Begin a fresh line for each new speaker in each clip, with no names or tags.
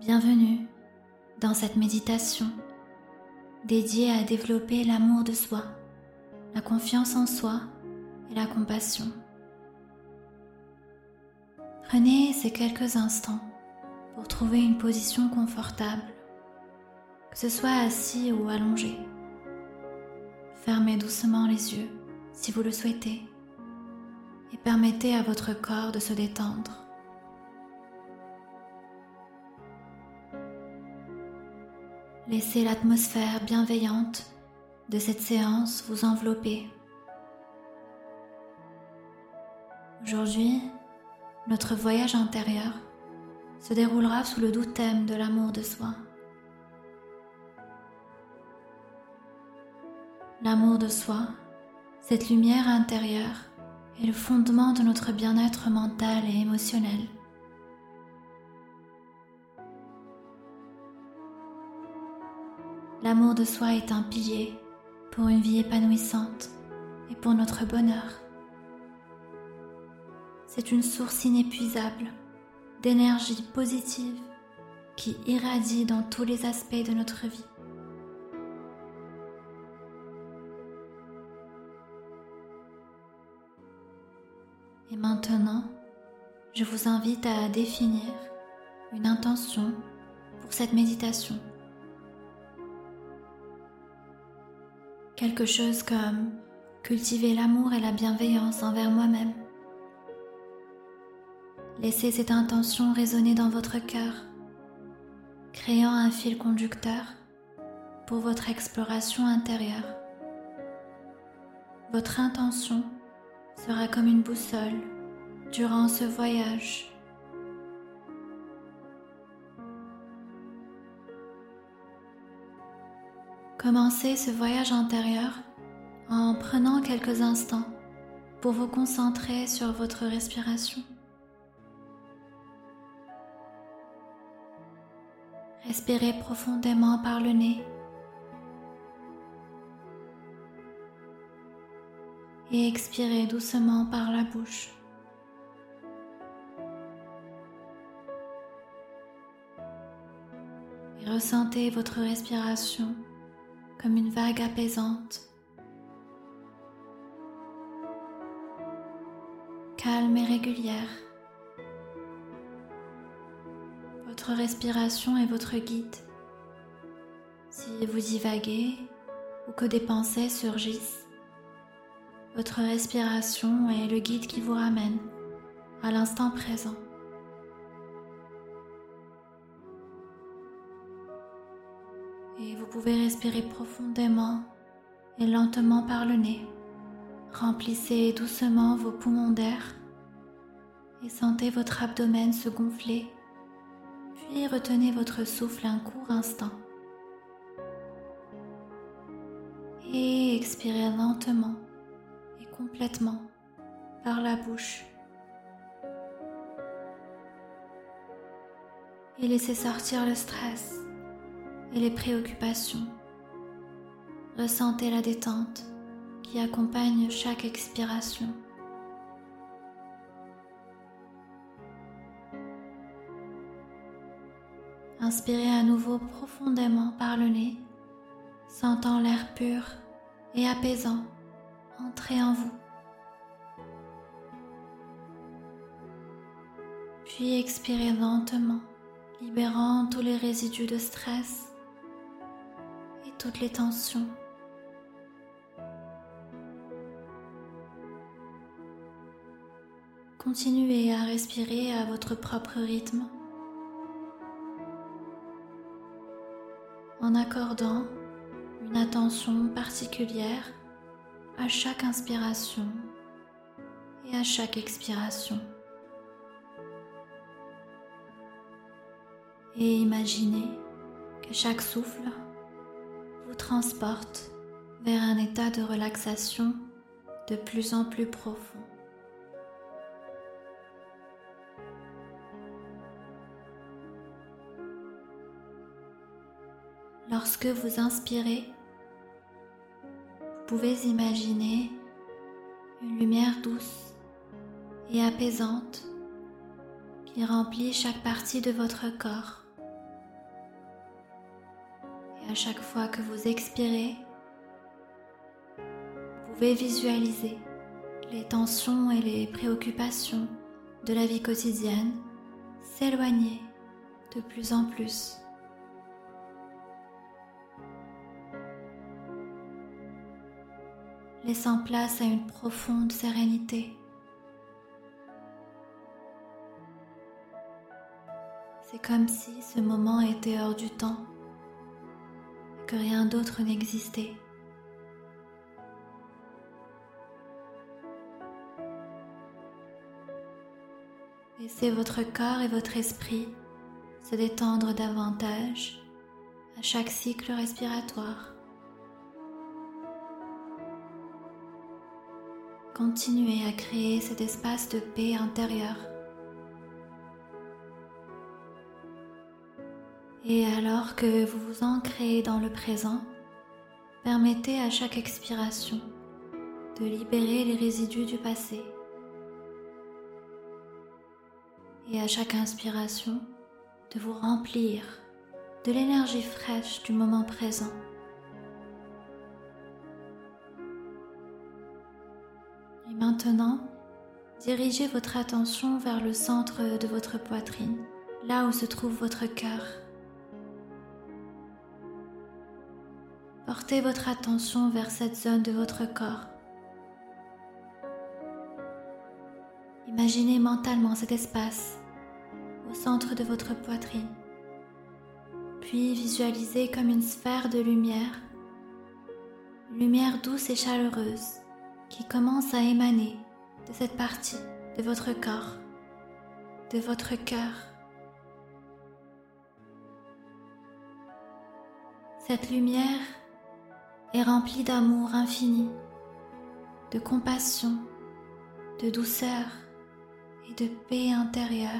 Bienvenue dans cette méditation dédiée à développer l'amour de soi, la confiance en soi et la compassion. Prenez ces quelques instants pour trouver une position confortable, que ce soit assis ou allongé. Fermez doucement les yeux si vous le souhaitez et permettez à votre corps de se détendre. Laissez l'atmosphère bienveillante de cette séance vous envelopper. Aujourd'hui, notre voyage intérieur se déroulera sous le doux thème de l'amour de soi. L'amour de soi, cette lumière intérieure, est le fondement de notre bien-être mental et émotionnel. L'amour de soi est un pilier pour une vie épanouissante et pour notre bonheur. C'est une source inépuisable d'énergie positive qui irradie dans tous les aspects de notre vie. Et maintenant, je vous invite à définir une intention pour cette méditation. Quelque chose comme cultiver l'amour et la bienveillance envers moi-même. Laissez cette intention résonner dans votre cœur, créant un fil conducteur pour votre exploration intérieure. Votre intention sera comme une boussole durant ce voyage. Commencez ce voyage intérieur en prenant quelques instants pour vous concentrer sur votre respiration. Respirez profondément par le nez et expirez doucement par la bouche. Ressentez votre respiration comme une vague apaisante, calme et régulière. Votre respiration est votre guide. Si vous y vaguez ou que des pensées surgissent, votre respiration est le guide qui vous ramène à l'instant présent. Et vous pouvez respirer profondément et lentement par le nez. Remplissez doucement vos poumons d'air et sentez votre abdomen se gonfler, puis retenez votre souffle un court instant. Et expirez lentement et complètement par la bouche. Et laissez sortir le stress et les préoccupations. Ressentez la détente qui accompagne chaque expiration. Inspirez à nouveau profondément par le nez, sentant l'air pur et apaisant entrer en vous. Puis expirez lentement, libérant tous les résidus de stress toutes les tensions. Continuez à respirer à votre propre rythme en accordant une attention particulière à chaque inspiration et à chaque expiration. Et imaginez que chaque souffle transporte vers un état de relaxation de plus en plus profond. Lorsque vous inspirez, vous pouvez imaginer une lumière douce et apaisante qui remplit chaque partie de votre corps à chaque fois que vous expirez, vous pouvez visualiser les tensions et les préoccupations de la vie quotidienne s'éloigner de plus en plus. laissant place à une profonde sérénité. C'est comme si ce moment était hors du temps que rien d'autre n'existait. Laissez votre corps et votre esprit se détendre davantage à chaque cycle respiratoire. Continuez à créer cet espace de paix intérieure. Et alors que vous vous ancrez dans le présent, permettez à chaque expiration de libérer les résidus du passé. Et à chaque inspiration, de vous remplir de l'énergie fraîche du moment présent. Et maintenant, dirigez votre attention vers le centre de votre poitrine, là où se trouve votre cœur. Portez votre attention vers cette zone de votre corps. Imaginez mentalement cet espace au centre de votre poitrine, puis visualisez comme une sphère de lumière, lumière douce et chaleureuse qui commence à émaner de cette partie de votre corps, de votre cœur. Cette lumière est rempli d'amour infini, de compassion, de douceur et de paix intérieure.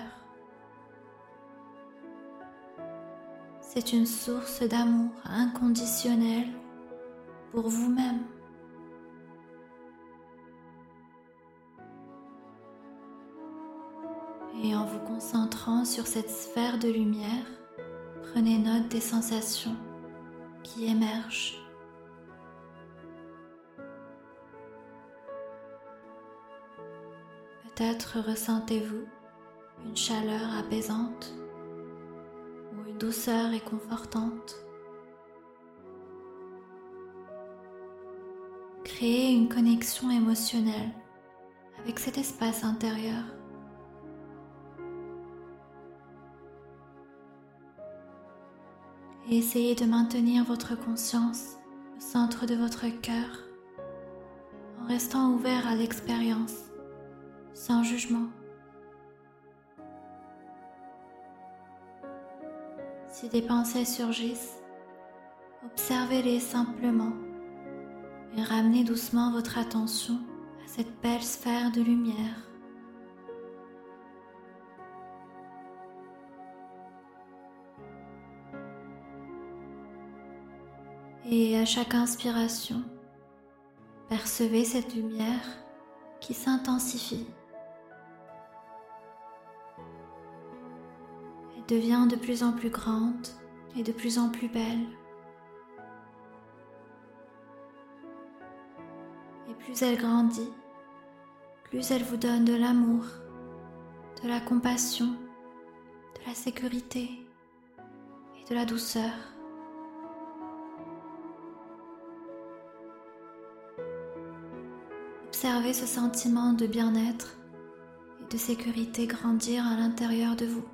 C'est une source d'amour inconditionnel pour vous-même. Et en vous concentrant sur cette sphère de lumière, prenez note des sensations qui émergent Peut-être ressentez-vous une chaleur apaisante ou une douceur réconfortante. Créez une connexion émotionnelle avec cet espace intérieur. Et essayez de maintenir votre conscience au centre de votre cœur en restant ouvert à l'expérience sans jugement. Si des pensées surgissent, observez-les simplement et ramenez doucement votre attention à cette belle sphère de lumière. Et à chaque inspiration, percevez cette lumière qui s'intensifie. Devient de plus en plus grande et de plus en plus belle. Et plus elle grandit, plus elle vous donne de l'amour, de la compassion, de la sécurité et de la douceur. Observez ce sentiment de bien-être et de sécurité grandir à l'intérieur de vous.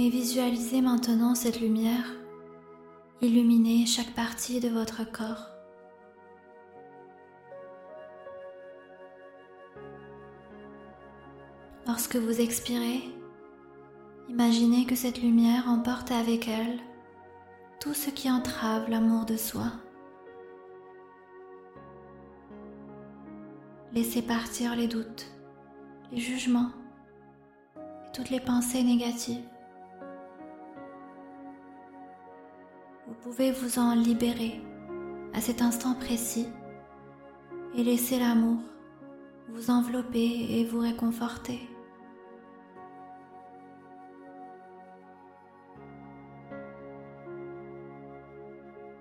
Et visualisez maintenant cette lumière illuminer chaque partie de votre corps. Lorsque vous expirez, imaginez que cette lumière emporte avec elle tout ce qui entrave l'amour de soi. Laissez partir les doutes, les jugements et toutes les pensées négatives. Vous pouvez vous en libérer à cet instant précis et laisser l'amour vous envelopper et vous réconforter.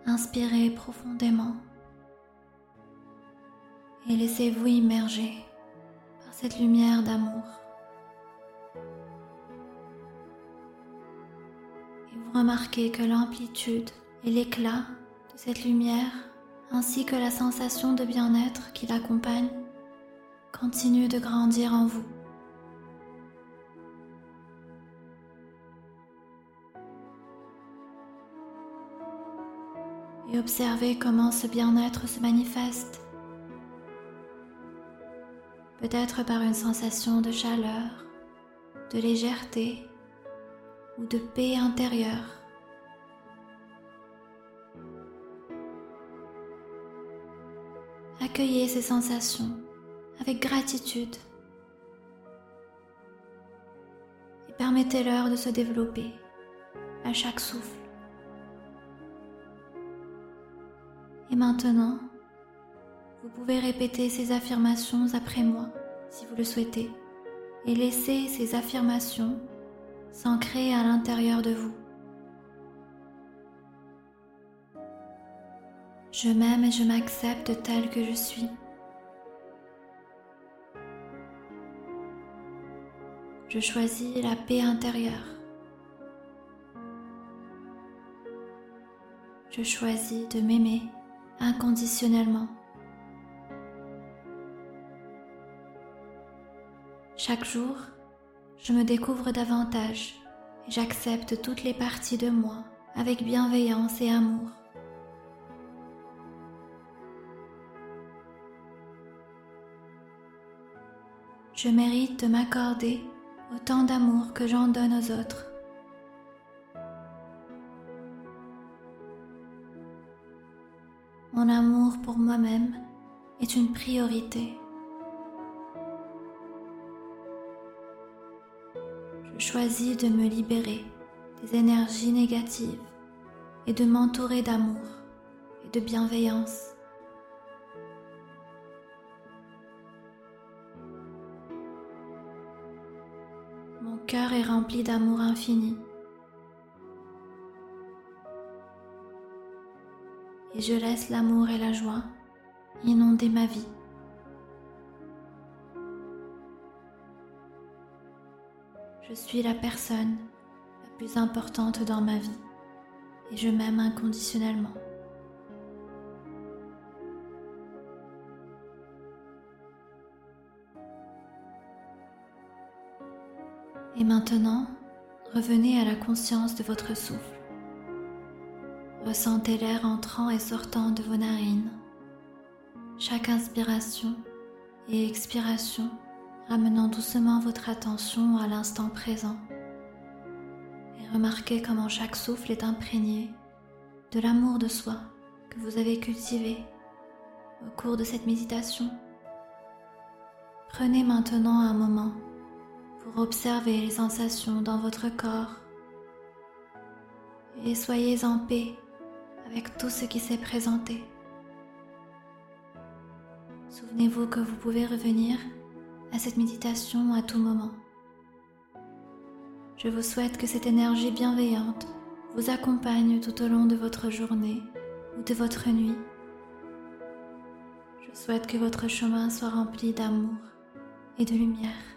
Inspirez profondément et laissez-vous immerger par cette lumière d'amour. Et vous remarquez que l'amplitude et l'éclat de cette lumière ainsi que la sensation de bien-être qui l'accompagne continuent de grandir en vous. Et observez comment ce bien-être se manifeste peut-être par une sensation de chaleur, de légèreté ou de paix intérieure. Accueillez ces sensations avec gratitude et permettez-leur de se développer à chaque souffle. Et maintenant, vous pouvez répéter ces affirmations après moi si vous le souhaitez et laisser ces affirmations s'ancrer à l'intérieur de vous. Je m'aime et je m'accepte tel que je suis. Je choisis la paix intérieure. Je choisis de m'aimer inconditionnellement. Chaque jour, je me découvre davantage et j'accepte toutes les parties de moi avec bienveillance et amour. Je mérite de m'accorder autant d'amour que j'en donne aux autres. Mon amour pour moi-même est une priorité. je choisis de me libérer des énergies négatives et de m'entourer d'amour et de bienveillance. Cœur est rempli d'amour infini. Et je laisse l'amour et la joie inonder ma vie. Je suis la personne la plus importante dans ma vie et je m'aime inconditionnellement. Et maintenant, revenez à la conscience de votre souffle. Ressentez l'air entrant et sortant de vos narines. Chaque inspiration et expiration ramenant doucement votre attention à l'instant présent et remarquez comment chaque souffle est imprégné de l'amour de soi que vous avez cultivé au cours de cette méditation. Prenez maintenant un moment pour observer les sensations dans votre corps et soyez en paix avec tout ce qui s'est présenté. Souvenez-vous que vous pouvez revenir à cette méditation à tout moment. Je vous souhaite que cette énergie bienveillante vous accompagne tout au long de votre journée ou de votre nuit. Je souhaite que votre chemin soit rempli d'amour et de lumière.